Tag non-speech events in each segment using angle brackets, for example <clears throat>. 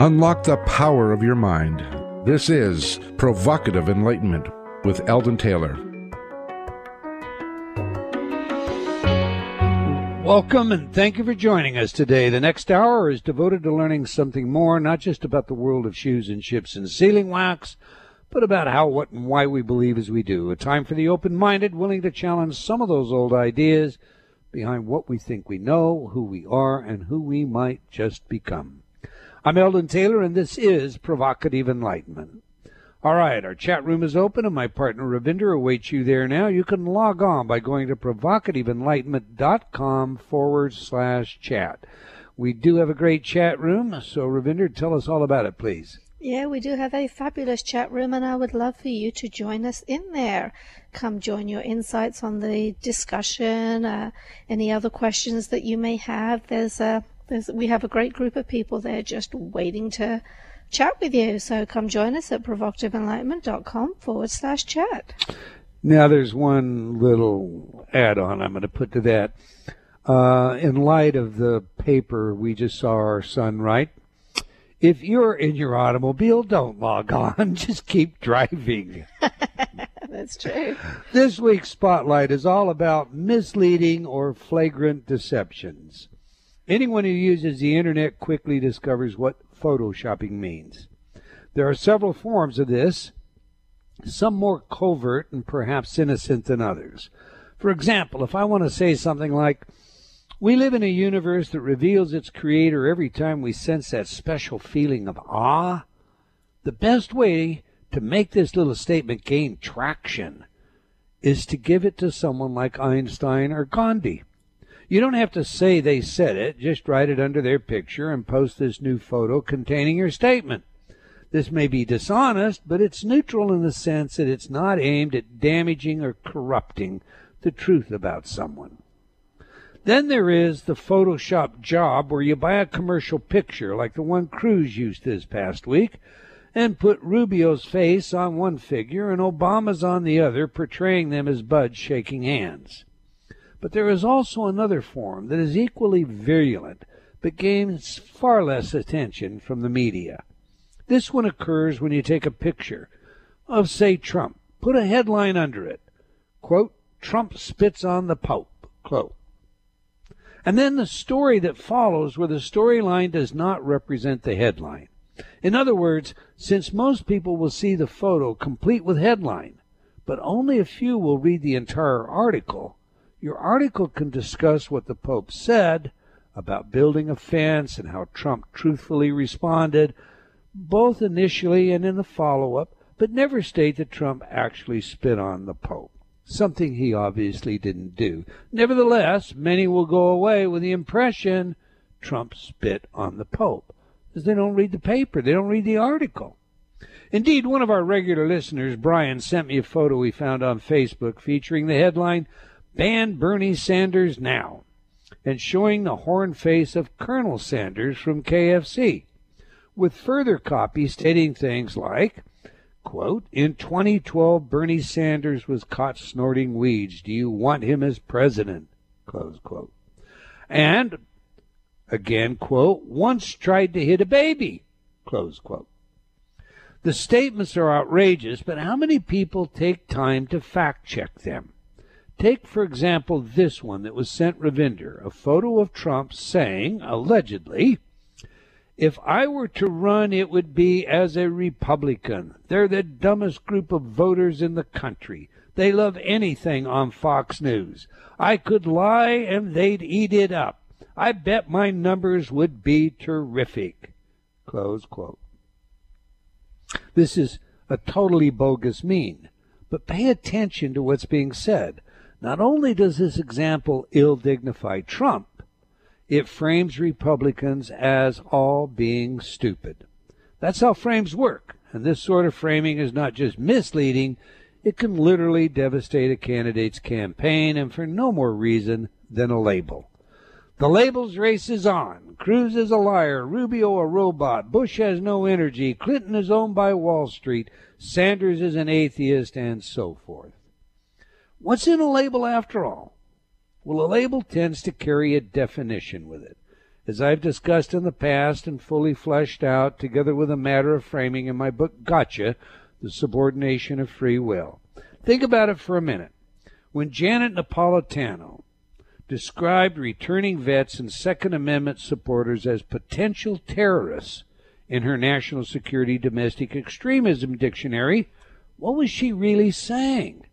Unlock the power of your mind. This is Provocative Enlightenment with Eldon Taylor. Welcome and thank you for joining us today. The next hour is devoted to learning something more, not just about the world of shoes and ships and sealing wax, but about how, what, and why we believe as we do. A time for the open minded, willing to challenge some of those old ideas behind what we think we know, who we are, and who we might just become. I'm Eldon Taylor, and this is Provocative Enlightenment. All right, our chat room is open, and my partner Ravinder awaits you there now. You can log on by going to provocativeenlightenment.com forward slash chat. We do have a great chat room, so Ravinder, tell us all about it, please. Yeah, we do have a fabulous chat room, and I would love for you to join us in there. Come join your insights on the discussion, uh, any other questions that you may have. There's a there's, we have a great group of people there just waiting to chat with you. So come join us at provocativeenlightenment.com forward slash chat. Now, there's one little add on I'm going to put to that. Uh, in light of the paper we just saw our son write, if you're in your automobile, don't log on. <laughs> Just keep driving. <laughs> That's true. This week's spotlight is all about misleading or flagrant deceptions. Anyone who uses the internet quickly discovers what photoshopping means. There are several forms of this, some more covert and perhaps innocent than others. For example, if I want to say something like, we live in a universe that reveals its creator every time we sense that special feeling of awe, the best way to make this little statement gain traction is to give it to someone like Einstein or Gandhi. You don't have to say they said it, just write it under their picture and post this new photo containing your statement. This may be dishonest, but it's neutral in the sense that it's not aimed at damaging or corrupting the truth about someone. Then there is the Photoshop job where you buy a commercial picture like the one Cruz used this past week and put Rubio's face on one figure and Obama's on the other, portraying them as buds shaking hands. But there is also another form that is equally virulent, but gains far less attention from the media. This one occurs when you take a picture of, say, Trump. Put a headline under it. Quote, Trump spits on the Pope. Quote. And then the story that follows where the storyline does not represent the headline. In other words, since most people will see the photo complete with headline, but only a few will read the entire article, your article can discuss what the Pope said about building a fence and how Trump truthfully responded, both initially and in the follow up, but never state that Trump actually spit on the Pope, something he obviously didn't do. Nevertheless, many will go away with the impression Trump spit on the Pope, because they don't read the paper, they don't read the article. Indeed, one of our regular listeners, Brian, sent me a photo he found on Facebook featuring the headline, Ban Bernie Sanders now, and showing the horn face of Colonel Sanders from KFC, with further copy stating things like, quote, In 2012, Bernie Sanders was caught snorting weeds. Do you want him as president? Close quote. And, again, quote, once tried to hit a baby. Close quote. The statements are outrageous, but how many people take time to fact check them? Take, for example, this one that was sent Ravinder, a photo of Trump saying, allegedly, if I were to run, it would be as a Republican. They're the dumbest group of voters in the country. They love anything on Fox News. I could lie and they'd eat it up. I bet my numbers would be terrific. Close quote. This is a totally bogus mean, but pay attention to what's being said. Not only does this example ill dignify Trump, it frames Republicans as all being stupid. That's how frames work. And this sort of framing is not just misleading, it can literally devastate a candidate's campaign, and for no more reason than a label. The label's race is on. Cruz is a liar. Rubio a robot. Bush has no energy. Clinton is owned by Wall Street. Sanders is an atheist, and so forth. What's in a label after all? Well, a label tends to carry a definition with it. as I've discussed in the past and fully fleshed out, together with a matter of framing in my book Gotcha, The Subordination of Free Will. Think about it for a minute. When Janet Napolitano described returning vets and Second Amendment supporters as potential terrorists in her National Security Domestic Extremism Dictionary, what was she really saying?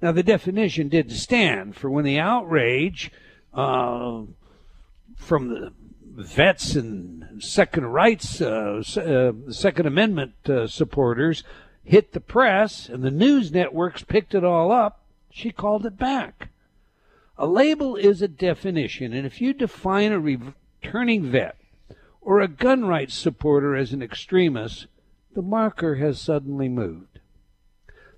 Now, the definition did stand for when the outrage uh, from the vets and second rights, uh, uh, Second Amendment uh, supporters hit the press and the news networks picked it all up, she called it back. A label is a definition, and if you define a returning vet or a gun rights supporter as an extremist, the marker has suddenly moved.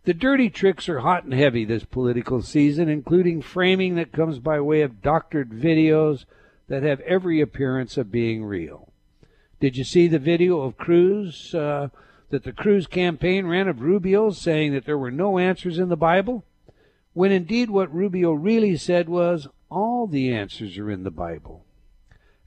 The dirty tricks are hot and heavy this political season, including framing that comes by way of doctored videos that have every appearance of being real. Did you see the video of Cruz uh, that the Cruz campaign ran of Rubio saying that there were no answers in the Bible? When indeed what Rubio really said was, all the answers are in the Bible.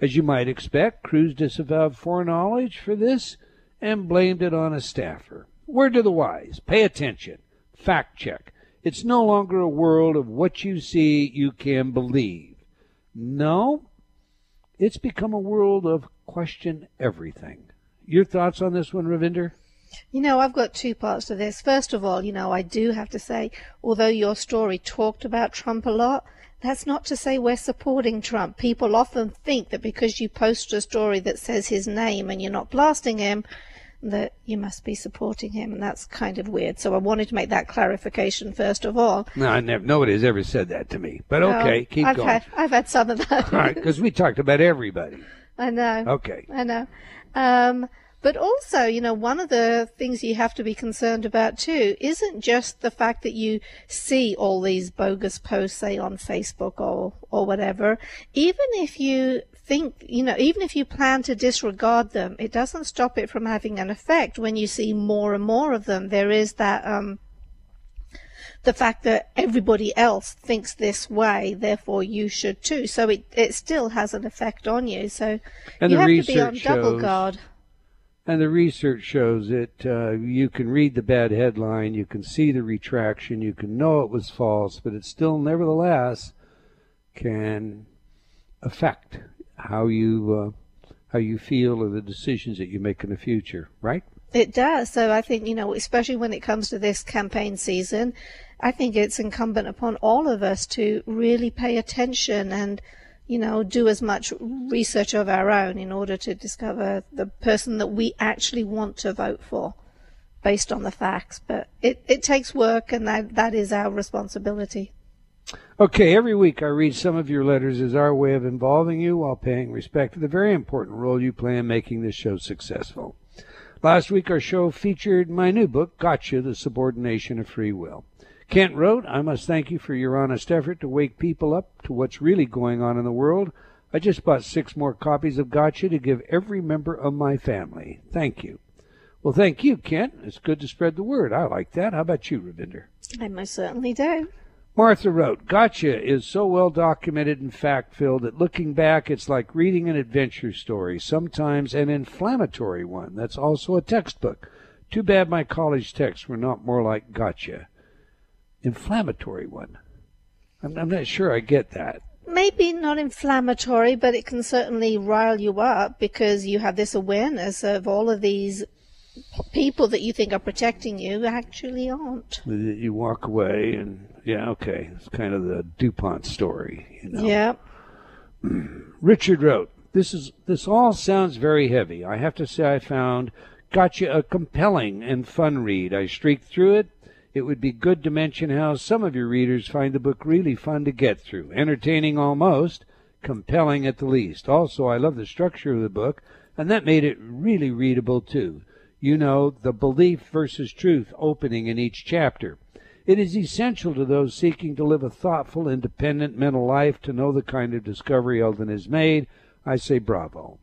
As you might expect, Cruz disavowed foreknowledge for this and blamed it on a staffer. Word to the wise pay attention, fact check. It's no longer a world of what you see you can believe. No, it's become a world of question everything. Your thoughts on this one, Ravinder? You know, I've got two parts to this. First of all, you know, I do have to say, although your story talked about Trump a lot, that's not to say we're supporting Trump. People often think that because you post a story that says his name and you're not blasting him, that you must be supporting him, and that's kind of weird. So I wanted to make that clarification first of all. No, I never, nobody's ever said that to me. But okay, oh, keep I've going. Had, I've had some of that. all right, because we talked about everybody. <laughs> I know. Okay. I know. Um, but also, you know, one of the things you have to be concerned about too isn't just the fact that you see all these bogus posts, say on Facebook or, or whatever. Even if you think, you know, even if you plan to disregard them, it doesn't stop it from having an effect when you see more and more of them. There is that, um, the fact that everybody else thinks this way, therefore you should too. So it, it still has an effect on you. So and you have to be on double shows, guard. And the research shows that uh, you can read the bad headline, you can see the retraction, you can know it was false, but it still, nevertheless, can affect how you uh, how you feel or the decisions that you make in the future. Right? It does. So I think you know, especially when it comes to this campaign season, I think it's incumbent upon all of us to really pay attention and you know, do as much research of our own in order to discover the person that we actually want to vote for based on the facts. But it, it takes work, and that, that is our responsibility. Okay, every week I read some of your letters as our way of involving you while paying respect to the very important role you play in making this show successful. Last week our show featured my new book, Gotcha, The Subordination of Free Will. Kent wrote, I must thank you for your honest effort to wake people up to what's really going on in the world. I just bought six more copies of Gotcha to give every member of my family. Thank you. Well, thank you, Kent. It's good to spread the word. I like that. How about you, Ravinder? I most certainly do. Martha wrote, Gotcha is so well documented and fact filled that looking back, it's like reading an adventure story, sometimes an inflammatory one. That's also a textbook. Too bad my college texts were not more like Gotcha inflammatory one. I'm, I'm not sure I get that. Maybe not inflammatory, but it can certainly rile you up because you have this awareness of all of these people that you think are protecting you actually aren't. You walk away and yeah, okay, it's kind of the DuPont story, you know. Yeah. <clears throat> Richard wrote, "This is this all sounds very heavy. I have to say I found Gotcha a compelling and fun read. I streaked through it it would be good to mention how some of your readers find the book really fun to get through, entertaining almost, compelling at the least. Also, I love the structure of the book, and that made it really readable too. You know, the belief versus truth opening in each chapter. It is essential to those seeking to live a thoughtful, independent mental life to know the kind of discovery Eldon has made. I say bravo.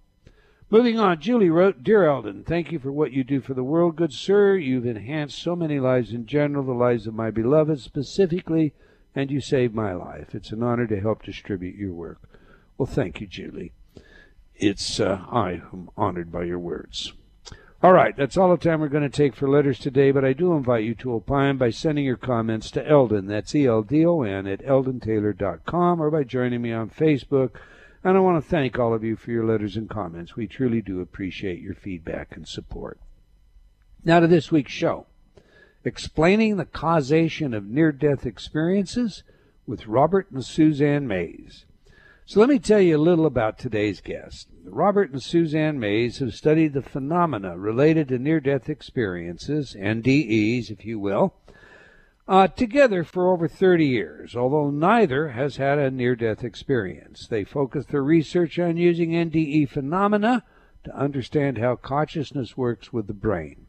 Moving on, Julie wrote, Dear Eldon, thank you for what you do for the world, good sir. You've enhanced so many lives in general, the lives of my beloved specifically, and you saved my life. It's an honor to help distribute your work. Well, thank you, Julie. it's uh, I whom honored by your words. All right, that's all the time we're going to take for letters today, but I do invite you to opine by sending your comments to Eldon, that's E-L-D-O-N, at eldontaylor.com, or by joining me on Facebook. And I want to thank all of you for your letters and comments. We truly do appreciate your feedback and support. Now to this week's show. Explaining the causation of near-death experiences with Robert and Suzanne Mays. So let me tell you a little about today's guest. Robert and Suzanne Mays have studied the phenomena related to near death experiences, NDEs, if you will, uh, together for over 30 years, although neither has had a near death experience. They focus their research on using NDE phenomena to understand how consciousness works with the brain.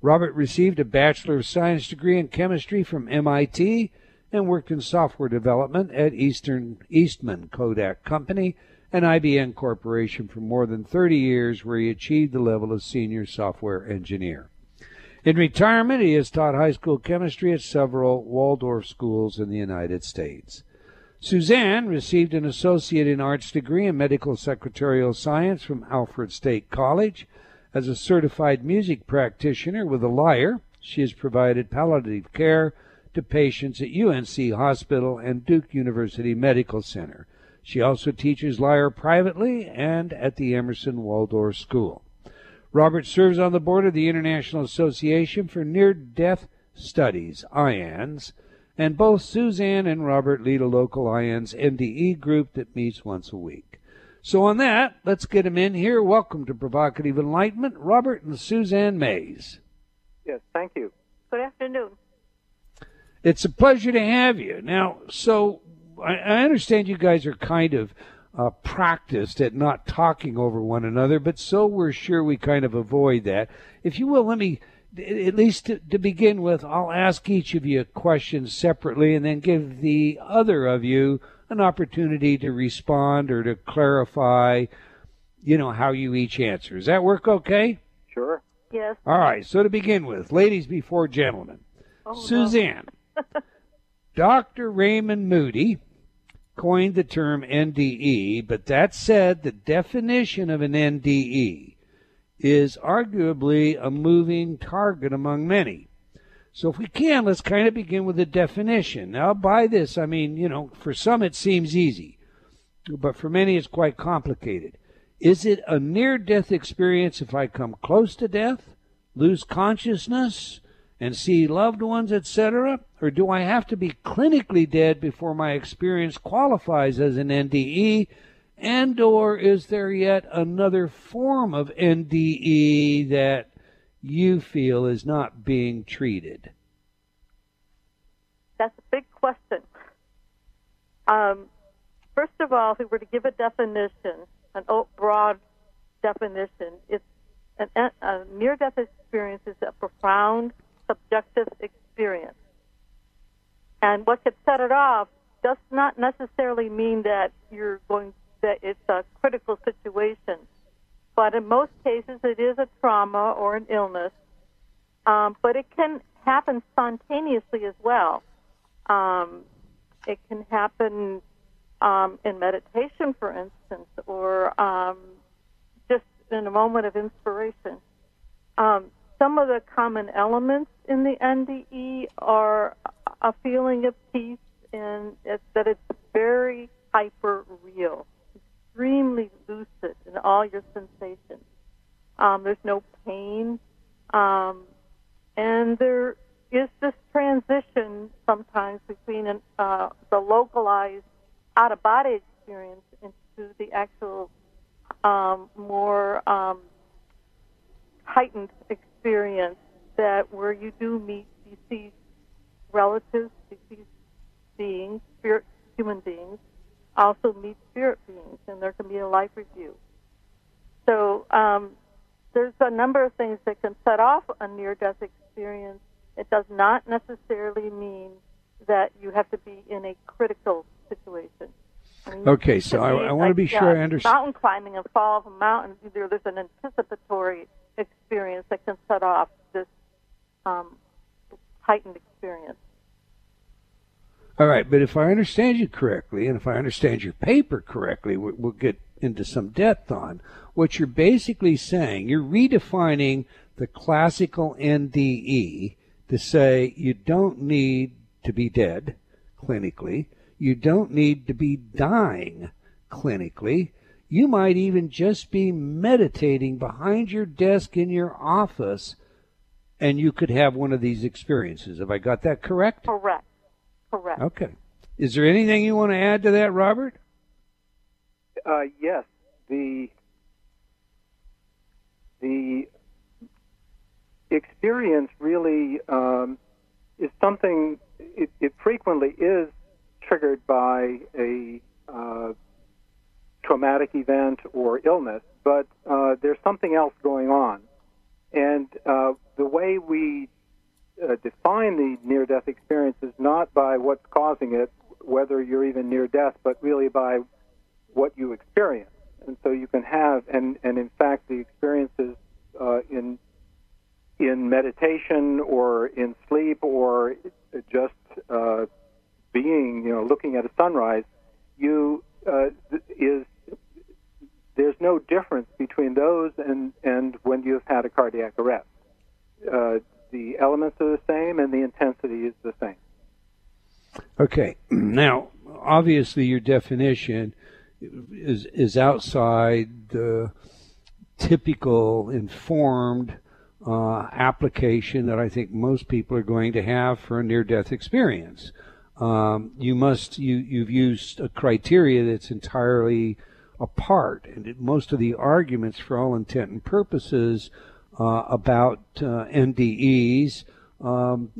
Robert received a Bachelor of Science degree in chemistry from MIT and worked in software development at Eastern Eastman Kodak Company and IBM Corporation for more than 30 years, where he achieved the level of senior software engineer. In retirement, he has taught high school chemistry at several Waldorf schools in the United States. Suzanne received an associate in arts degree in medical secretarial science from Alfred State College. As a certified music practitioner with a lyre, she has provided palliative care to patients at UNC Hospital and Duke University Medical Center. She also teaches lyre privately and at the Emerson Waldorf School. Robert serves on the board of the International Association for Near Death Studies, IANDS, and both Suzanne and Robert lead a local IANDS NDE group that meets once a week. So, on that, let's get them in here. Welcome to Provocative Enlightenment, Robert and Suzanne Mays. Yes, thank you. Good afternoon. It's a pleasure to have you. Now, so I, I understand you guys are kind of uh, practiced at not talking over one another, but so we're sure we kind of avoid that. If you will, let me, at least to, to begin with, I'll ask each of you a question separately and then give the other of you an opportunity to respond or to clarify, you know, how you each answer. Does that work okay? Sure. Yes. All right. So to begin with, ladies before gentlemen. Oh, no. Suzanne, Dr. Raymond Moody coined the term NDE, but that said, the definition of an NDE is arguably a moving target among many. So if we can, let's kind of begin with the definition. Now, by this, I mean, you know, for some it seems easy, but for many it's quite complicated. Is it a near death experience if I come close to death, lose consciousness, and see loved ones, etc.? Or do I have to be clinically dead before my experience qualifies as an NDE? And or is there yet another form of NDE that you feel is not being treated? That's a big question. Um, first of all, if we were to give a definition, an broad definition, it's an, a near-death experience is a profound subjective experience. And what could set it off does not necessarily mean that you're going that it's a critical situation. But in most cases, it is a trauma or an illness. Um, but it can happen spontaneously as well. Um, it can happen um, in meditation, for instance, or um, just in a moment of inspiration. Um, some of the common elements in the NDE are a feeling of peace and it's, that it's very hyper real, extremely lucid in all your sensations. Um, there's no pain, um, and there is this transition sometimes between an, uh, the localized out of body experience into the actual um, more um, heightened experience that where you do meet deceased relatives, deceased beings, spirit human beings, also meet spirit beings, and there can be a life review. So um, there's a number of things that can set off a near-death experience. It does not necessarily mean that you have to be in a critical situation. I mean, okay, so I, I want to be sure uh, I understand. Mountain climbing and fall of a mountain, either there's an anticipatory experience that can set off this um, heightened experience. All right, but if I understand you correctly, and if I understand your paper correctly, we'll get into some depth on. What you're basically saying, you're redefining the classical NDE to say you don't need to be dead clinically, you don't need to be dying clinically. You might even just be meditating behind your desk in your office and you could have one of these experiences. Have I got that correct? Correct. Correct. Okay. Is there anything you want to add to that, Robert? Uh, yes. The the experience really um, is something. It, it, frequently is triggered by a uh, traumatic event or illness, but uh, there's something else going on, and uh, the way we uh, define the near-death experience is not by what's causing it, whether you're even near death, but really by what you experience. And so you can have, and, and in fact, the experiences uh, in in meditation or in sleep or just uh, being, you know, looking at a sunrise, you uh, is there's no difference between those and and when you've had a cardiac arrest. Uh, the elements are the same and the intensity is the same. Okay. <clears throat> Now, obviously, your definition is is outside the typical informed uh, application that I think most people are going to have for a near-death experience. Um, you must you you've used a criteria that's entirely apart, and it, most of the arguments, for all intent and purposes, uh, about uh, NDEs um,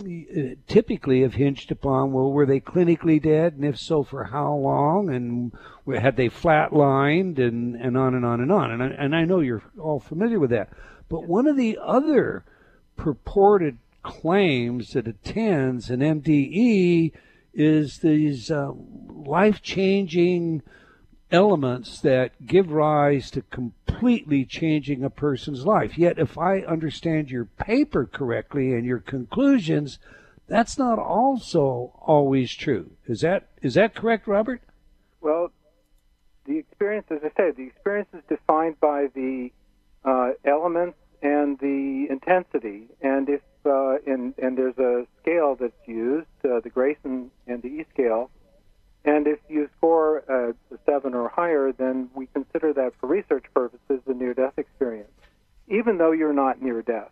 typically have hinged upon well, were they clinically dead, and if so, for how long, and had they flatlined, and, and on and on and on. And I, and I know you're all familiar with that. But one of the other purported claims that attends an NDE is these uh, life changing elements that give rise to completely changing a person's life. Yet, if I understand your paper correctly and your conclusions, that's not also always true. Is that is that correct, Robert? Well, the experience, as I said, the experience is defined by the uh, elements and the intensity. And if uh, and and there's a scale that's used, uh, the Grayson and the E scale, and if you score a, a seven or higher, then we consider that for research purposes a near death experience, even though you're not near death.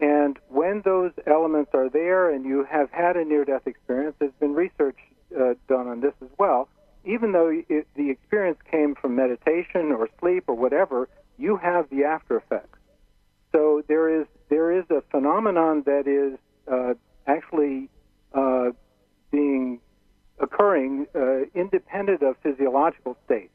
And when those elements are there and you have had a near death experience, there's been research uh, done on this as well. Even though it, the experience came from meditation or sleep or whatever, you have the after effects. So there is there is a phenomenon that is uh, actually uh, being occurring uh, independent of physiological state.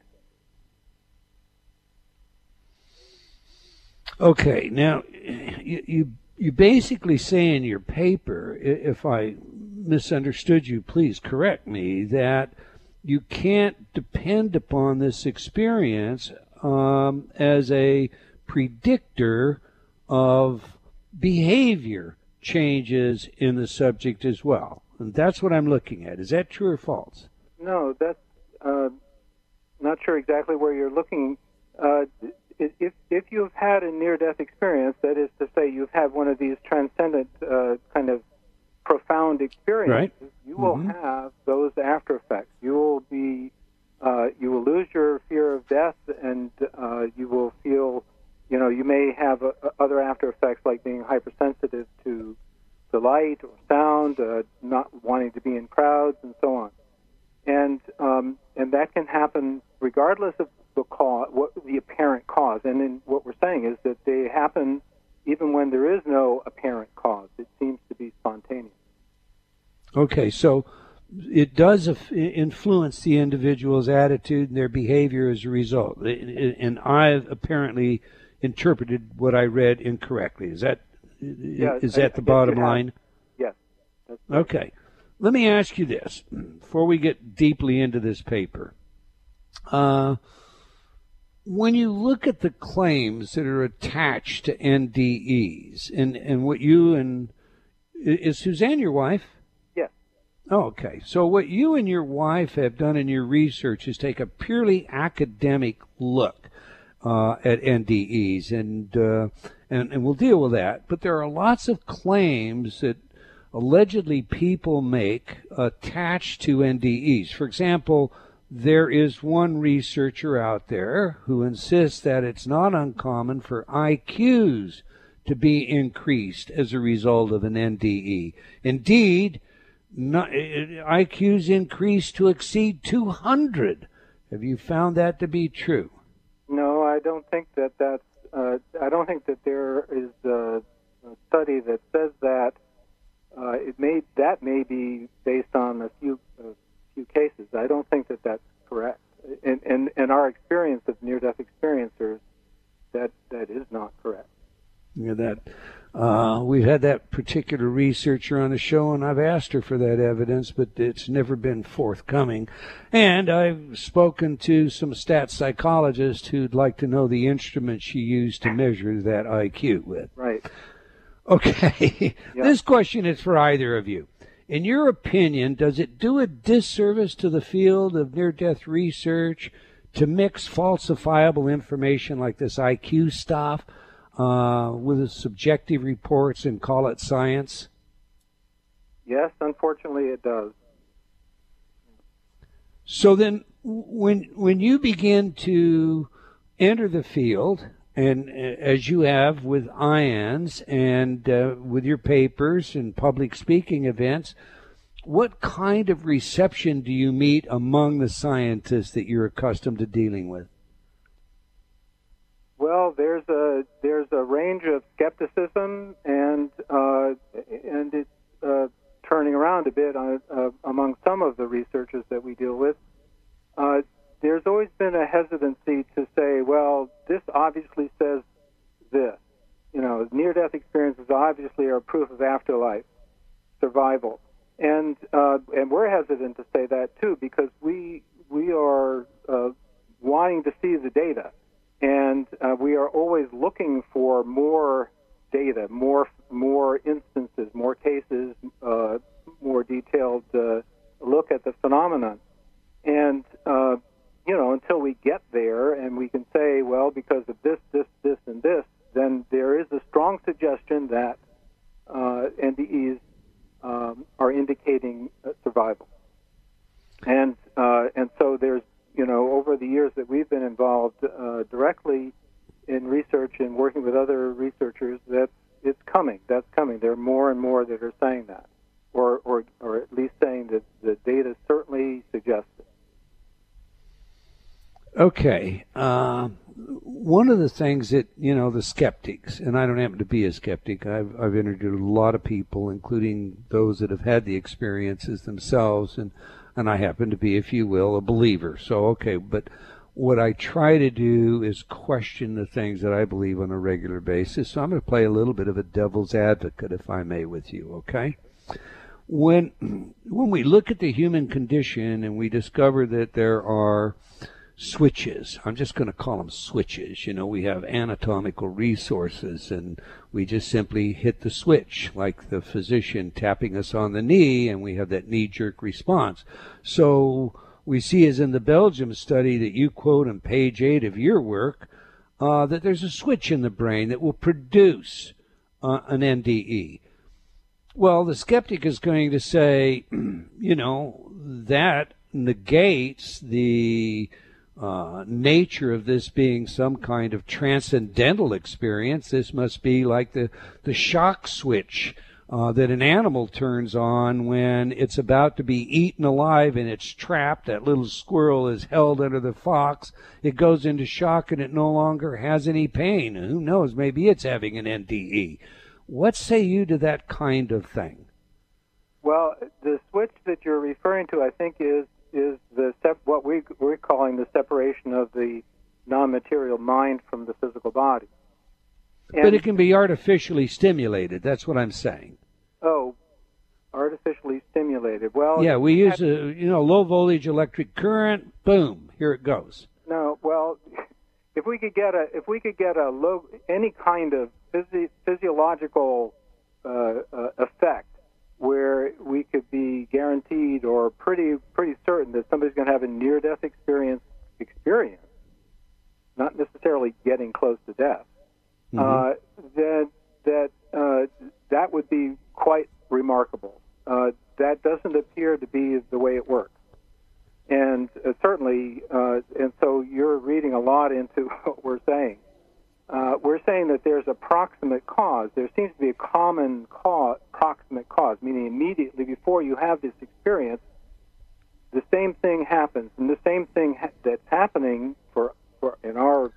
Okay, now you, you you basically say in your paper, if I misunderstood you, please correct me, that you can't depend upon this experience um, as a predictor of behavior changes in the subject as well. And that's what I'm looking at. Is that true or false? No, that's uh, not sure exactly where you're looking. Uh, if if you've had a near-death experience, that is to say, you've had one of these transcendent uh, kind of profound experiences, right. you will mm-hmm. have those after effects. You will be uh, you will lose your fear of death, and uh, you will feel, you know, you may have uh, other after effects like being hypersensitive to the light or sound, uh, not wanting to be in crowds, and so on. And um, and that can happen regardless of the cause, what the apparent cause. And then what we're saying is that they happen even when there is no apparent cause. It seems to be spontaneous. Okay, so it does influence the individual's attitude and their behavior as a result. And I've apparently interpreted what I read incorrectly. Is that yeah, is that I, the bottom line? Yes. Okay. Let me ask you this before we get deeply into this paper. Uh, when you look at the claims that are attached to NDEs, and, and what you and is Suzanne your wife? Yes. Okay, so what you and your wife have done in your research is take a purely academic look uh, at NDEs, and, uh, and and we'll deal with that. But there are lots of claims that allegedly people make attached to NDEs. For example, there is one researcher out there who insists that it's not uncommon for IQs to be increased as a result of an NDE. Indeed, not, IQs increased to exceed 200. Have you found that to be true? No, I don't think that that's. Uh, I don't think that there is a, a study that says that. Uh, it may that may be based on a few a few cases. I don't think that that's correct. In in, in our experience of near-death experiencers, that that is not correct. Yeah, that uh, we've had that particular researcher on the show, and I've asked her for that evidence, but it's never been forthcoming. And I've spoken to some stat psychologists who'd like to know the instrument she used to measure that IQ with. Right. Okay. <laughs> Yeah. This question is for either of you. In your opinion, does it do a disservice to the field of near death research to mix falsifiable information like this IQ stuff uh, with subjective reports and call it science? Yes, unfortunately, it does. So then, when when you begin to enter the field, and uh, as you have with IANDS and uh, with your papers and public speaking events, what kind of reception do you meet among the scientists that you're accustomed to dealing with? Well, there's a there's a range of skepticism and uh, and it's uh, turning around a bit on, uh, among some of the researchers that we deal with. Uh, there's always been a hesitancy to say, well, this obviously says this. You know, near-death experiences obviously are proof of afterlife survival, and uh, and we're hesitant to say that too because we we are uh, wanting to see the data and uh, we are always looking for more data, more more instances, more cases, uh, more detailed uh, look at the phenomenon, and uh, you know until we get there and we can say, well, because of this, this, this, and this, then there is a strong suggestion that uh, NDEs um, are indicating uh, survival, and and so there's you know, over the years that we've been involved uh, directly in research and working with other researchers, that it's coming. That's coming. There are more and more that are saying that, or or or at least saying that the data certainly suggests it. Okay. Uh, one of the things that you know the skeptics, and I don't happen to be a skeptic. I've I've interviewed a lot of people, including those that have had the experiences themselves, and and I happen to be, if you will, a believer. So okay, but what I try to do is question the things that I believe on a regular basis. So I'm going to play a little bit of a devil's advocate, if I may, with you. Okay. When <clears throat> when we look at the human condition and we discover that there are switches. I'm just going to call them switches. You know, we have anatomical resources and we just simply hit the switch like the physician tapping us on the knee and we have that knee jerk response. So we see as in the Belgium study that you quote on page eight of your work, uh, that there's a switch in the brain that will produce uh, an NDE. Well, the skeptic is going to say, <clears throat> you know, that negates the uh, nature of this being some kind of transcendental experience. This must be like the, the shock switch uh, that an animal turns on when it's about to be eaten alive and it's trapped. That little squirrel is held under the fox. It goes into shock and it no longer has any pain. Who knows? Maybe it's having an NDE. What say you to that kind of thing? Well, the switch that you're referring to, I think, is is the sep- what we we're calling the separation of the non-material mind from the physical body. And, but it can be artificially stimulated. That's what I'm saying. Oh, artificially stimulated. Well, yeah, we use a you know low voltage electric current. Boom, here it goes. No, well, if we could get a if we could get a low any kind of physi- physiological uh, uh, effect where we could be guaranteed or pretty pretty certain that somebody's going to have a near death experience experience, not necessarily getting close to death, Mm-hmm. uh, then that uh, that would be quite remarkable. Uh, that doesn't appear to be the way it works, and uh, certainly, uh, and so you're reading a lot into <laughs> what we're saying. Uh, we're saying that there's a proximate cause. There seems to be a common cause, proximate cause, meaning immediately before you have this experience, the same thing happens, and the same thing ha- that's happening for, for in our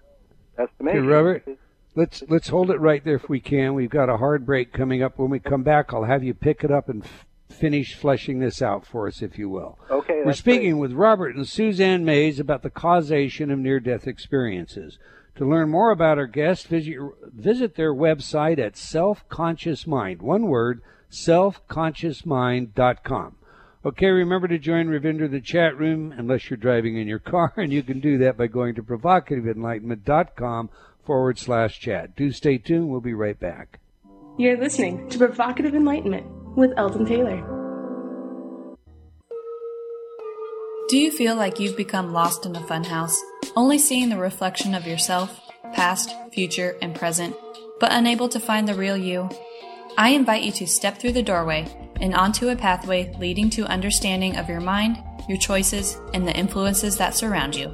estimation. Hey, Robert. is- Let's let's hold it right there if we can. We've got a hard break coming up. When we come back, I'll have you pick it up and f- finish fleshing this out for us, if you will. Okay, We're speaking great. with Robert and Suzanne Mays about the causation of near-death experiences. To learn more about our guests, visit, visit their website at Self-Conscious Mind. One word, selfconsciousmind.com. Okay, remember to join Ravinder in the chat room unless you're driving in your car, and you can do that by going to provocativeenlightenment.com forward slash chat. Do stay tuned. We'll be right back. You're listening to Provocative Enlightenment with Eldon Taylor. Do you feel like you've become lost in a funhouse, only seeing the reflection of yourself, past, future, and present, but unable to find the real you? I invite you to step through the doorway and onto a pathway leading to understanding of your mind, your choices, and the influences that surround you.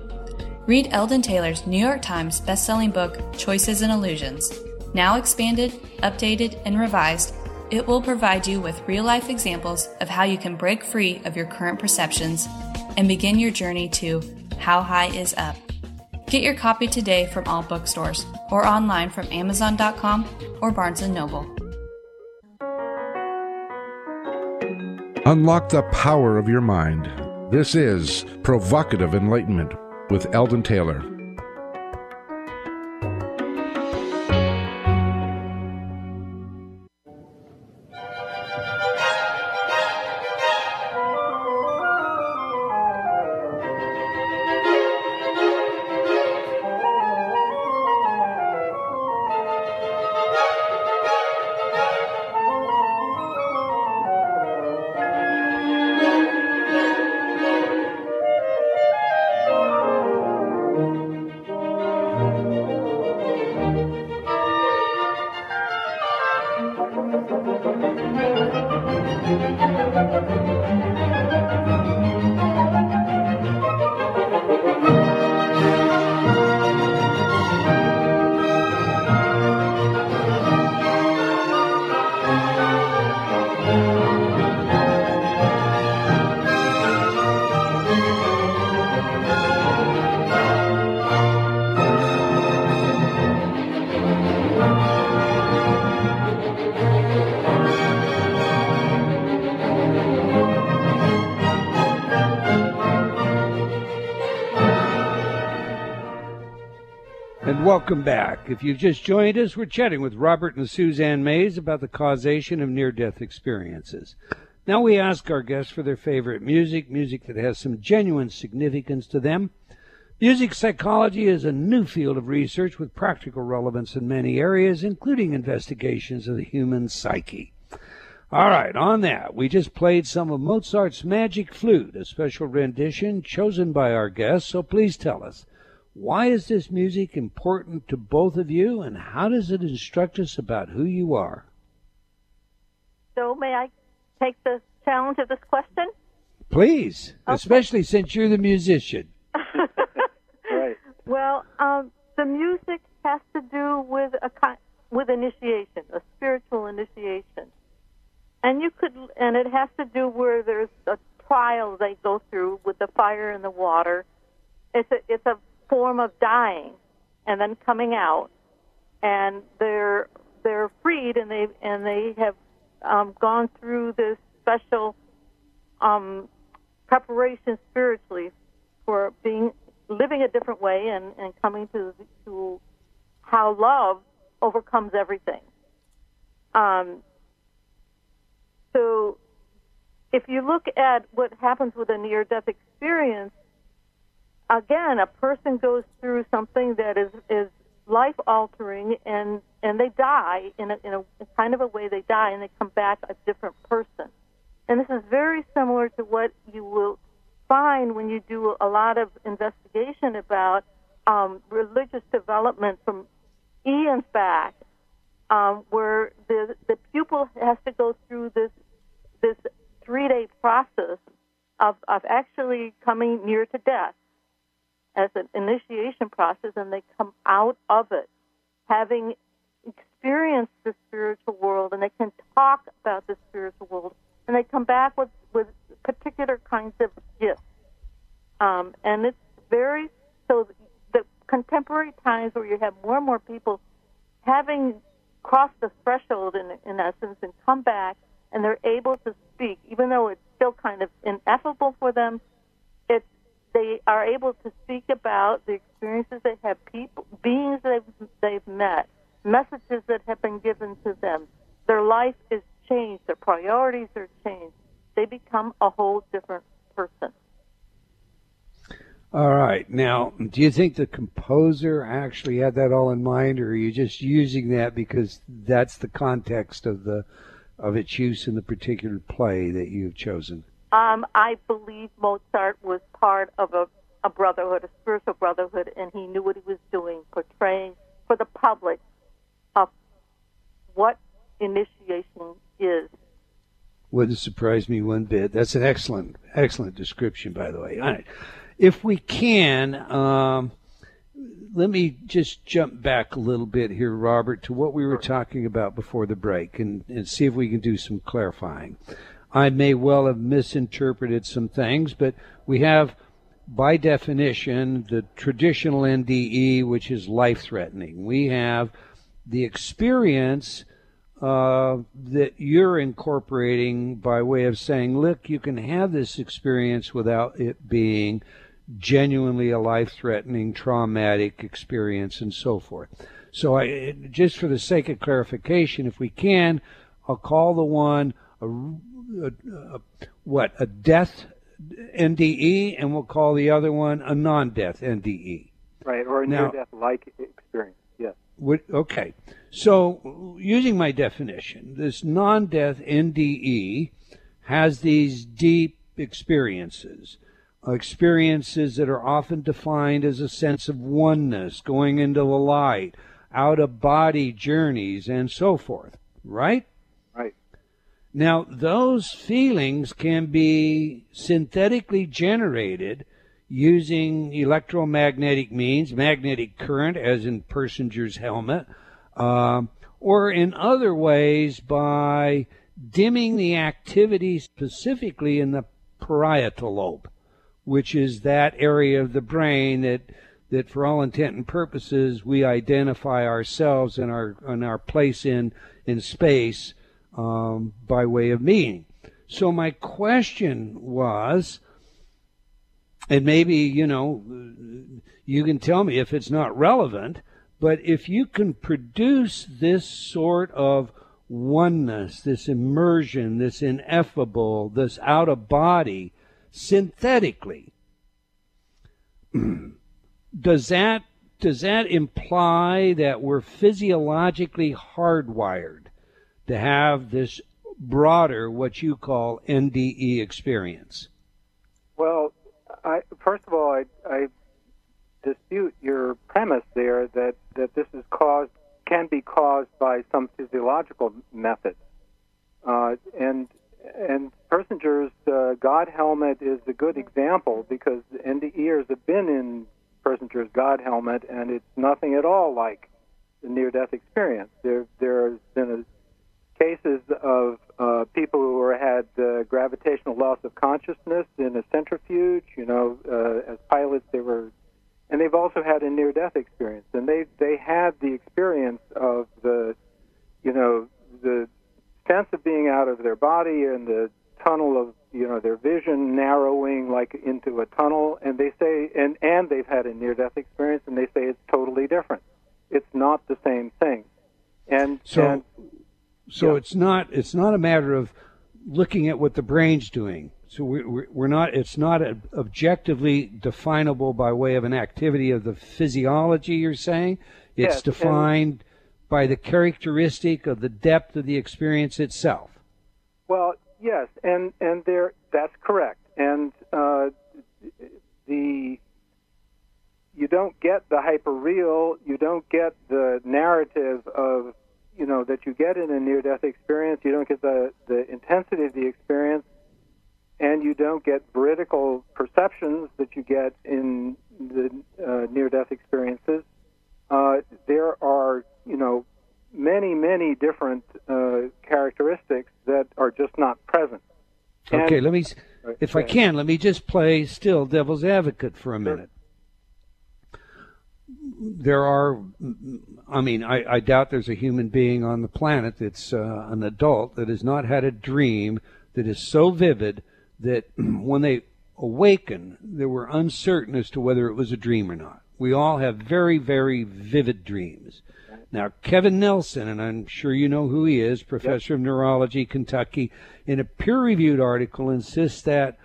Read Eldon Taylor's New York Times bestselling book, Choices and Illusions. Now expanded, updated, and revised, it will provide you with real life examples of how you can break free of your current perceptions and begin your journey to How High is Up. Get your copy today from all bookstores or online from Amazon.com or Barnes & Noble. Unlock the power of your mind. This is Provocative Enlightenment with Eldon Taylor. Welcome back. If you've just joined us, we're chatting with Robert and Suzanne Mays about the causation of near death experiences. Now we ask our guests for their favorite music, music that has some genuine significance to them. Music psychology is a new field of research with practical relevance in many areas, including investigations of the human psyche. All right, on that, we just played some of Mozart's Magic Flute, a special rendition chosen by our guests, so please tell us. Why is this music important to both of you, and how does it instruct us about who you are? So, may I take the challenge of this question? Please, Okay. especially since you're the musician. <laughs> Right. Well, um, the music has to do with a with initiation, a spiritual initiation, and you could, and it has to do where there's a trial they go through with the fire and the water. It's a it's a form of dying and then coming out, and they're they're freed and they and they have um, gone through this special um, preparation spiritually for being living a different way and, and coming to to how love overcomes everything. Um, so, if you look at what happens with a near-death experience, again, a person goes through something that is is life altering, and and they die in a, in a kind of a way they die, and they come back a different person. And this is very similar to what you will find when you do a lot of investigation about um, religious development from eons back, um, where the the pupil has to go through this this three day process of of actually coming near to death as an initiation process, and they come out of it having experienced the spiritual world, and they can talk about the spiritual world, and they come back with with particular kinds of gifts. Um, and it's very so the contemporary times where you have more and more people having crossed the threshold in in essence and come back and they're able to speak, even though it's still kind of ineffable for them. They are able to speak about the experiences they have, people, beings they've they've met, messages that have been given to them. Their life is changed. Their priorities are changed. They become a whole different person. All right. Now, do you think the composer actually had that all in mind, or are you just using that because that's the context of the of its use in the particular play that you've chosen? Um, I believe Mozart was part of a, a brotherhood, a spiritual brotherhood, and he knew what he was doing, portraying for the public of what initiation is. Wouldn't surprise me one bit. That's an excellent, excellent description, by the way. All right if we can, um, let me just jump back a little bit here, Robert, to what we were talking about before the break and, and see if we can do some clarifying. I may well have misinterpreted some things, but we have, by definition, the traditional NDE, which is life threatening. We have the experience uh, that you're incorporating by way of saying, look, you can have this experience without it being genuinely a life threatening, traumatic experience and so forth. So, I, just for the sake of clarification, if we can, I'll call the one a, a, a, what a death NDE, and we'll call the other one a non-death NDE. Right, or a near-death-like experience. Yes. Okay. So, using my definition, this non-death NDE has these deep experiences experiences that are often defined as a sense of oneness, going into the light, out of body journeys, and so forth. Right. Now, those feelings can be synthetically generated using electromagnetic means, magnetic current, as in Persinger's helmet, uh, or in other ways by dimming the activity specifically in the parietal lobe which is that area of the brain that that for all intent and purposes we identify ourselves and our and our place in in space um, by way of meaning. So my question was, and maybe you know, you can tell me if it's not relevant, but if you can produce this sort of oneness, this immersion, this ineffable, this out of body synthetically. <clears throat> does that does that imply that we're physiologically hardwired to have this broader what you call NDE experience? Well, I, first of all, I, I dispute your premise there that, that this is caused can be caused by some physiological method. Uh, and and Persinger's uh, God helmet is a good example because NDEers have been in Persinger's God helmet, and it's nothing at all like the near-death experience. There, there's been a, cases of uh, people who had uh, gravitational loss of consciousness in a centrifuge. You know, uh, as pilots, they were, and they've also had a near-death experience, and they they had the experience of the, you know, the sense of being out of their body and the tunnel of you know their vision narrowing like into a tunnel. And they say and and they've had a near death experience and they say it's totally different. It's not the same thing. And so and, so yeah. it's not it's not a matter of looking at what the brain's doing so we're, we're not it's not objectively definable by way of an activity of the physiology you're saying It's Yes, defined by the characteristic of the depth of the experience itself. Well, yes, and and there that's correct. And uh, the you don't get the hyperreal, you don't get the narrative of you know that you get in a near-death experience. You don't get the the intensity of the experience, and you don't get veridical perceptions that you get in the uh, near-death experiences. Uh, there are you know many many different uh, characteristics that are just not present. And- Okay, let me, if I can, let me just play still devil's advocate for a minute. There are, I mean, I, I doubt there's a human being on the planet that's uh, an adult that has not had a dream that is so vivid that <clears throat> when they awaken, they were uncertain as to whether it was a dream or not. We all have very, very vivid dreams. Now, Kevin Nelson, and I'm sure you know who he is, professor of neurology, Kentucky, in a peer reviewed article insists that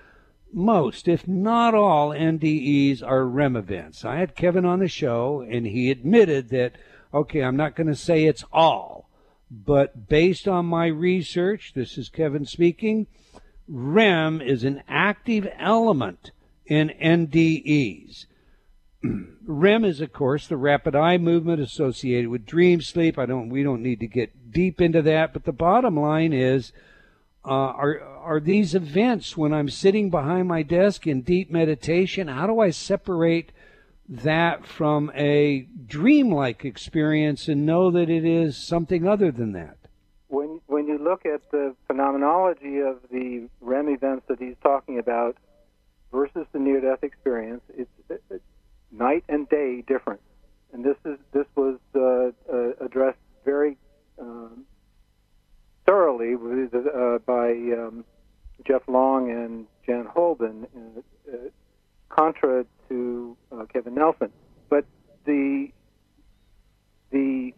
most, if not all, NDEs are REM events. I had Kevin on the show, and he admitted that, okay, I'm not going to say it's all, but based on my research, this is Kevin speaking, REM is an active element in NDEs. <clears throat> REM is, of course, the rapid eye movement associated with dream sleep. I don't. We don't need to get deep into that. But the bottom line is, uh, are are these events when I'm sitting behind my desk in deep meditation? How do I separate that from a dreamlike experience and know that it is something other than that? when when you look at the phenomenology of the REM events that he's talking about versus the near-death experience, it's, it's night and day difference. And this is this was uh, uh, addressed very um, thoroughly uh, by um, Jeff Long and Jan Holden, uh, uh, contra to uh, Kevin Nelson. But the the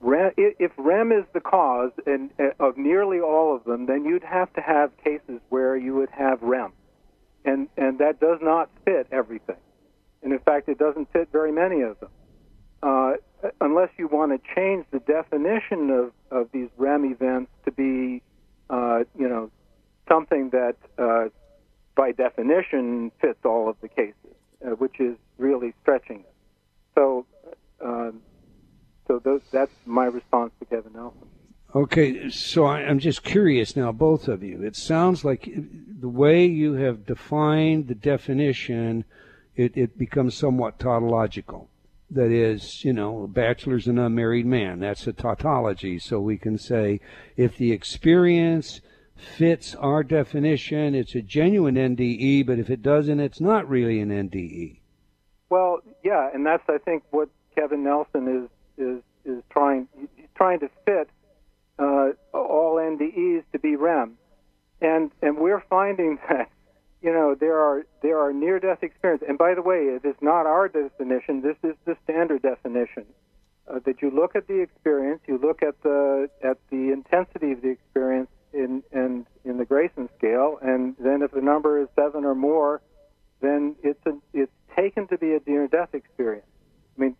if REM is the cause and uh, of nearly all of them, then you'd have to have cases where you would have REM, and and that does not fit everything, and in fact, it doesn't fit very many of them, uh, unless you want to change the definition of of these REM events to be, uh, you know, something that uh, by definition fits all of the cases, uh, which is really stretching it. So. Um, so those, that's my response to Kevin Nelson. Okay, so I, I'm just curious now, both of you. It sounds like the way you have defined the definition, it, it becomes somewhat tautological. That is, you know, a bachelor's an unmarried man. That's a tautology. So we can say if the experience fits our definition, it's a genuine NDE, but if it doesn't, it's not really an. NDE. Well, yeah, and that's I think what Kevin Nelson is is is trying trying to fit uh, all NDEs to be REM, and and we're finding <laughs> that you know there are there are near death experiences. And by the way, it is not our definition. This is the standard definition. Uh, that you look at the experience, you look at the at the intensity of the experience in in in the Greyson scale, and then if the number is seven or more, then it's a, it's taken to be a near death experience. I mean,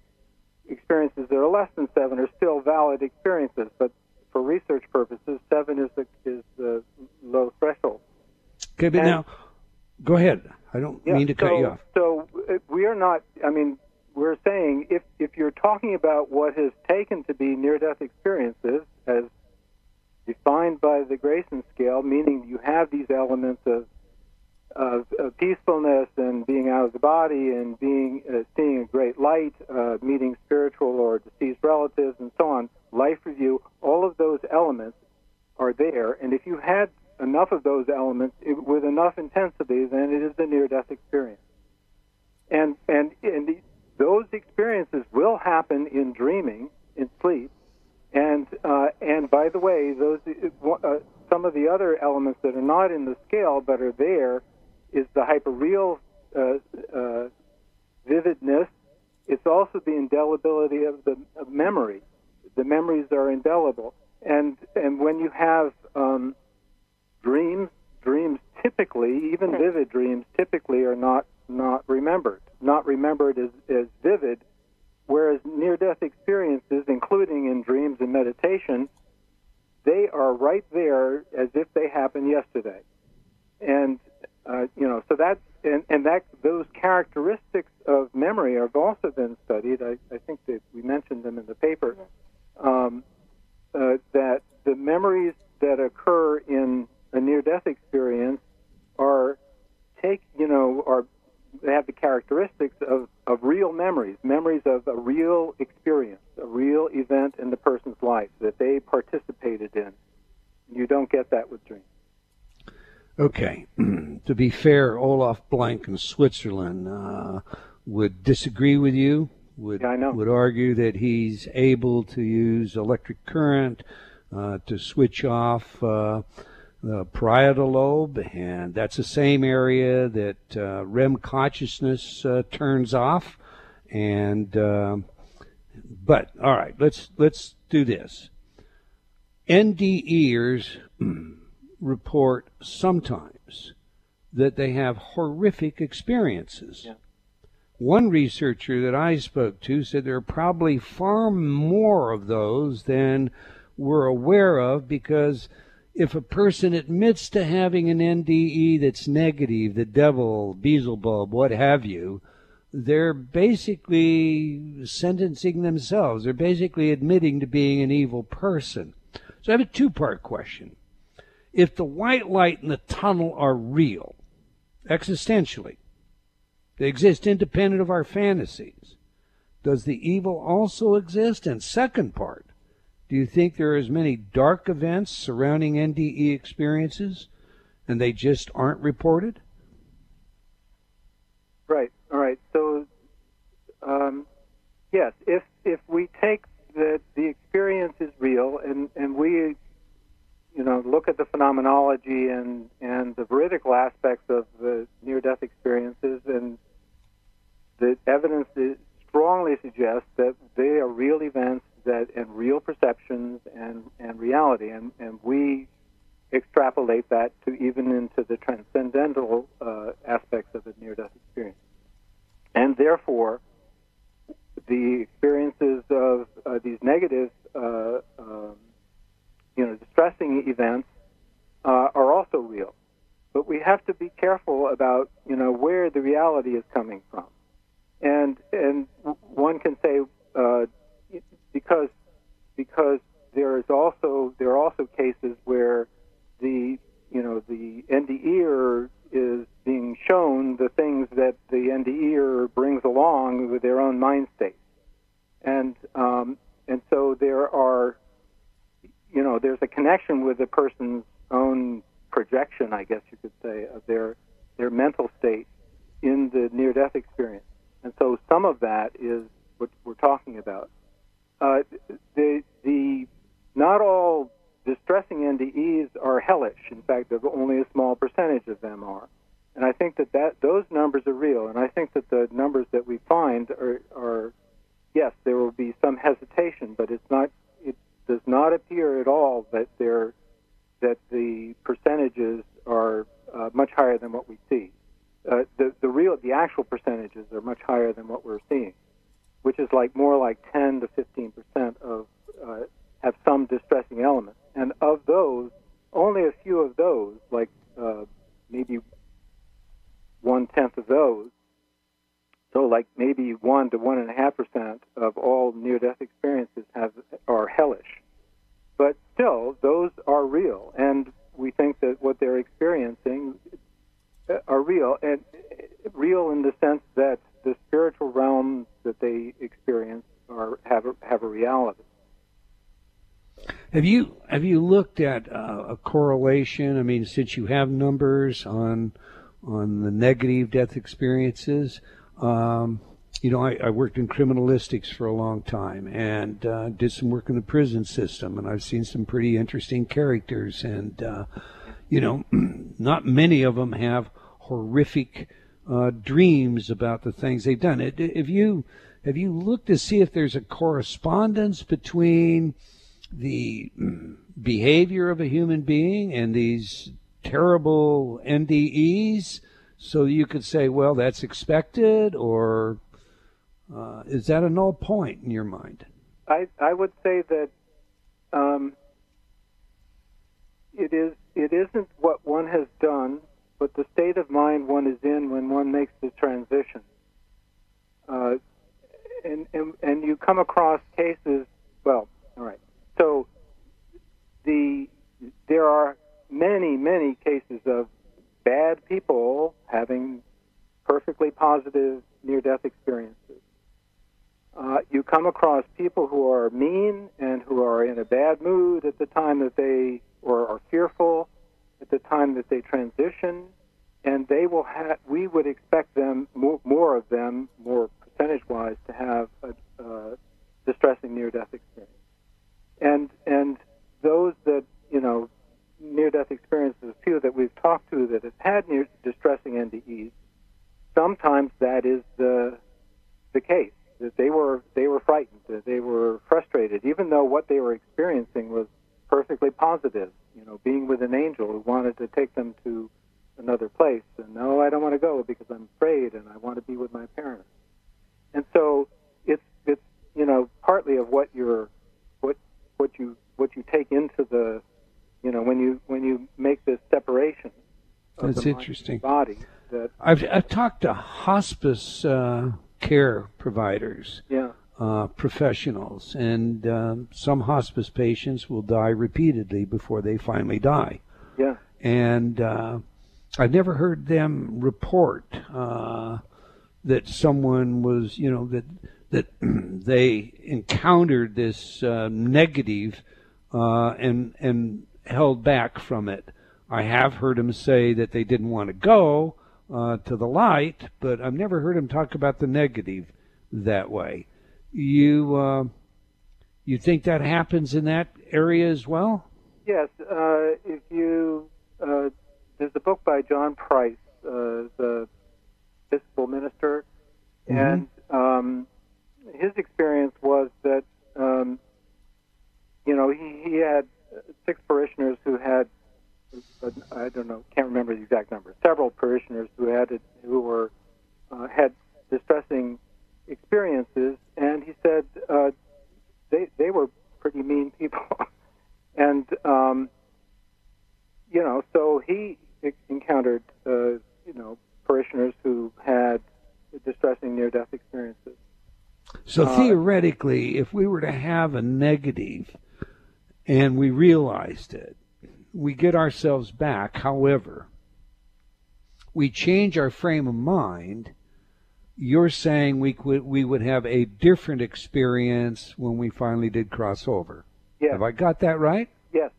experiences that are less than seven are still valid experiences, but for research purposes, seven is the is the low threshold. Okay, but And- now, go ahead. I don't Yeah, mean to cut so, you off. So uh, we are not. I mean, we're saying if if you're talking about what has taken to be near-death experiences as defined by the Greyson scale, meaning you have these elements of of, of peacefulness and being out of the body and being uh, seeing a great light, uh, meeting spiritual or deceased relatives, and so on. Life review, all of those elements are there, and if you had enough of those elements it, with enough intensity, then it is a near-death experience. And and and the, those experiences will happen in dreaming, in sleep, and uh, and by the way, those uh, some of the other elements that are not in the scale but are there is the hyperreal uh, uh, vividness. It's also the indelibility of the of memory. The memories are indelible, and and when you have um, dreams, dreams typically, even vivid dreams, typically are not not remembered. Not remembered as, as vivid whereas near-death experiences, including in dreams and meditation, they are right there as if they happened yesterday. And uh, you know, so that's and, and that those characteristics of memory have also been studied. I, I think that we mentioned them in the paper. Um, uh, that the memories that occur in a near-death experience are take you know are they have the characteristics of, of real memories, memories of a real experience, a real event in the person's life that they participated in. You don't get that with dreams. Okay. <clears throat> to be fair, Olaf Blanke in Switzerland uh, would disagree with you. Would yeah, I know. would argue that he's able to use electric current uh, to switch off uh, the parietal lobe, and that's the same area that uh, REM consciousness uh, turns off. And uh, but all right, let's let's do this. NDEers <clears throat> report sometimes that they have horrific experiences. Yeah. One researcher that I spoke to said there are probably far more of those than we're aware of because if a person admits to having an NDE that's negative, the devil, Beelzebub, what have you, they're basically sentencing themselves. They're basically admitting to being an evil person. So I have a two part question. If the white light in the tunnel are real, existentially, they exist independent of our fantasies, does the evil also exist? And second part, do you think there are as many dark events surrounding NDE experiences and they just aren't reported? Right. All right. So, um, yes, if if we take that the experience is real and and we you know look at the phenomenology and and the veridical aspects of the near death experiences and the evidence strongly suggests that they are real events that and real perceptions and and reality and and we extrapolate that to even into the transcendental uh, aspects of the near death experience and therefore the experiences of uh, these negative, uh, um, you know, distressing events uh, are also real. But we have to be careful about, you know, where the reality is coming from. And and one can say uh, because because there is also there are also cases where the you know the NDE is being shown the things that the NDE brings along with their own mind state, and um, and so there are, you know, there's a connection with the person's own projection, I guess you could say, of their their mental state in the near-death experience, and so some of that is what we're talking about. Uh, the the not all distressing NDEs are hellish. In fact, only a small percentage of them are. And I think that, that those numbers are real. And I think that the numbers that we find are, are yes, there will be some hesitation, but it's not. It does not appear at all that there that the percentages are uh, much higher than what we see. Uh, the the real the actual percentages are much higher than what we're seeing, which is like more like 10 to 15 percent of uh, have some distressing elements, and of those, only a few of those, like uh, maybe one tenth of those. So, like maybe one to one and a half percent of all near-death experiences have are hellish, but still, those are real, and we think that what they're experiencing uh, are real, and uh, real in the sense that the spiritual realms that they experience have a, have a reality. Have you have you looked at uh, a correlation? I mean, since you have numbers on on the negative death experiences. Um, you know, I, I, worked in criminalistics for a long time and uh, did some work in the prison system, and I've seen some pretty interesting characters. And uh, you know, <clears throat> not many of them have horrific uh, dreams about the things they've done. If you have you looked to see if there's a correspondence between the <clears throat> behavior of a human being and these terrible NDEs, so you could say, well, that's expected, or Uh, is that a null point in your mind? I I would say that um, it is it isn't what one has done, but the state of mind one is in when one makes the transition. Uh, and, and and you come across cases. Well, all right. So the there are many many cases of bad people having perfectly positive near-death experiences. Uh, you come across people who are mean and who are in a bad mood at the time that they or are fearful at the time that they transition, and they will have. We would expect them more, more of them, more percentage-wise, to have a, a distressing near-death experience. And and those that you know near-death experiences, few that we've talked to that have had near distressing NDEs, sometimes that is the the case that they were they were frightened, that they were frustrated, even though what they were experiencing was perfectly positive. You know, being with an angel who wanted to take them to another place, and no, I don't want to go because I'm afraid, and I want to be with my parents. And so it's it's you know partly of what you're what what you what you take into the you know when you when you make this separation. That's interesting. Body that I've I've talked to hospice uh, care providers, uh, professionals, and um, some hospice patients will die repeatedly before they finally die. yeah And uh, I've never heard them report uh, that someone was, you know, that that <clears throat> they encountered this uh, negative uh, and and held back from it. I have heard them say that they didn't want to go uh, to the light, but I've never heard them talk about the negative that way. You uh, you think that happens in that area as well? Yes, uh, if you uh, there's a book by John Price, uh, the Episcopal minister, and um, his experience was that um, you know he, he had six parishioners who had I don't know, can't remember the exact number. Several parishioners who had who were uh, had distressing experiences, and he said uh, they they were pretty mean people, <laughs> and um, you know, so he encountered uh, you know parishioners who had distressing near-death experiences. So Uh, theoretically, if we were to have a negative and we realized it, we get ourselves back. However, we change our frame of mind. You're saying we could we would have a different experience when we finally did cross over. Yes, Have I got that right? yes,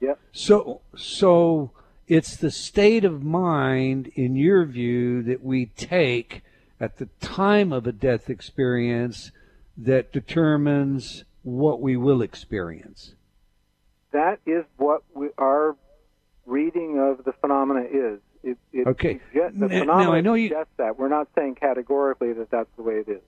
yes. So so it's the state of mind in your view that we take at the time of a death experience that determines what we will experience. That is what we, our reading of the phenomena is. It, it Okay. suggests- the N- now, I know you- that. We're not saying categorically that that's the way it is.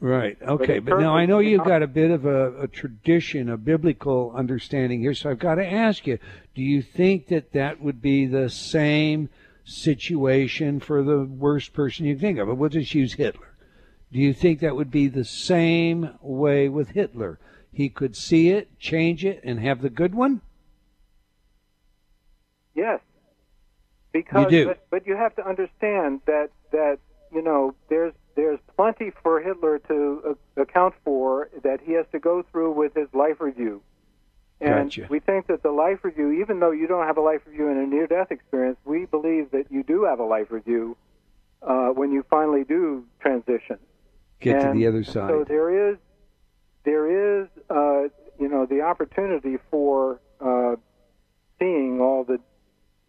Right. Okay. it But, now I know you've got a bit of a, a tradition, a biblical understanding here. So I've got to ask you: Do you think that that would be the same situation for the worst person you think of? We'll just use Hitler. Do you think that would be the same way with Hitler? He could see it, change it, and have the good one. Yes, because You. But, but you have to understand that that you know there's there's plenty for Hitler to uh, account for that he has to go through with his life review. And Gotcha. we think that the life review, even though you don't have a life review in a near-death experience, we believe that you do have a life review uh, when you finally do transition. Get to the other side. So there is, there is, uh, you know, the opportunity for uh, seeing all the,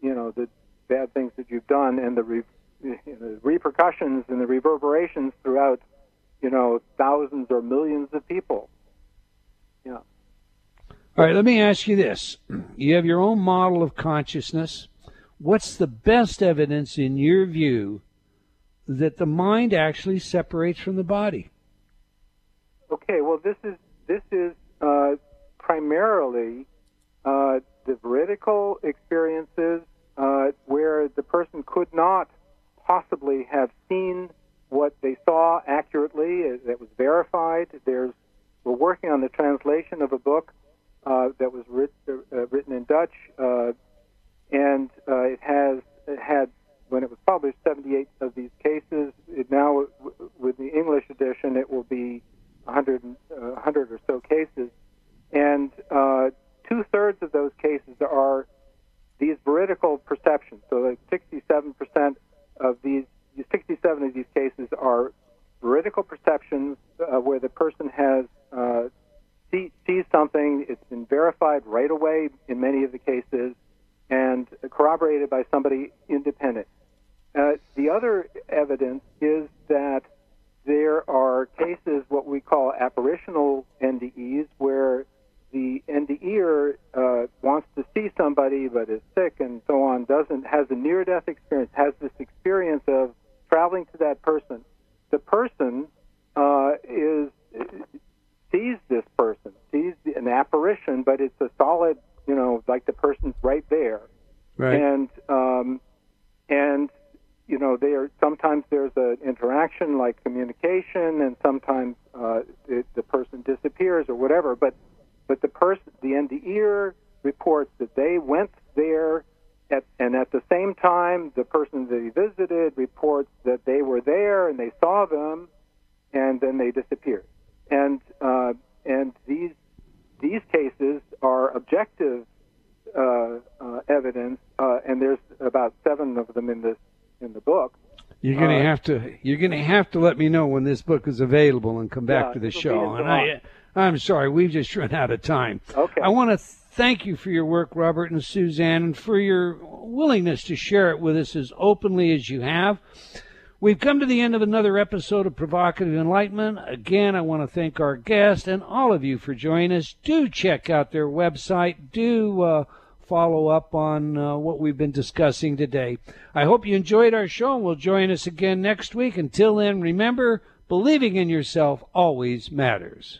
you know, the bad things that you've done and the, re- <laughs> the repercussions and the reverberations throughout, you know, thousands or millions of people. Yeah. All right, let me ask you this. You have your own model of consciousness. What's the best evidence, in your view, that the mind actually separates from the body? Okay, well, this is this is uh, primarily uh, the veridical experiences uh, where the person could not possibly have seen what they saw accurately. That was verified. There's we're working on the translation of a book uh, that was writ, uh, written in Dutch, uh, and uh, it has it had when it was published 78 of these cases. It now with the English edition, it will be 100, 100 or so cases, and two thirds of those cases are these veridical perceptions. So, like 67% of these, 67 of these cases are veridical perceptions uh, where the person has uh, see, sees something, it's been verified right away in many of the cases, and corroborated by somebody independent. Uh, the other evidence is that there are cases, what we call apparitional NDEs, where the NDEer uh, wants to see somebody but is sick and so on, doesn't has a near-death experience, has this experience of traveling to that person. The person uh, is sees this person, sees an apparition, but it's a solid, you know, like the person's right there, right. and um, and you know, there sometimes there's an interaction like communication, and sometimes uh, it, the person disappears or whatever, but but the person, the NDEer reports that they went there, at, and at the same time, the person that he visited reports that they were there and they saw them, and then they disappeared. And uh, and these these cases are objective uh, uh, evidence, uh, and there's about seven of them in this in the book. You're gonna Uh, have to you're gonna have to let me know when this book is available and come back Yeah, to the show. And I I'm sorry, we've just <laughs> run out of time. Okay. I want to thank you for your work, Robert and Suzanne, and for your willingness to share it with us as openly as you have. We've come to the end of another episode of Provocative Enlightenment. Again, I want to thank our guest and all of you for joining us. Do check out their website. Do uh, follow up on uh, what we've been discussing today. I hope you enjoyed our show and will join us again next week. Until then, remember, believing in yourself always matters.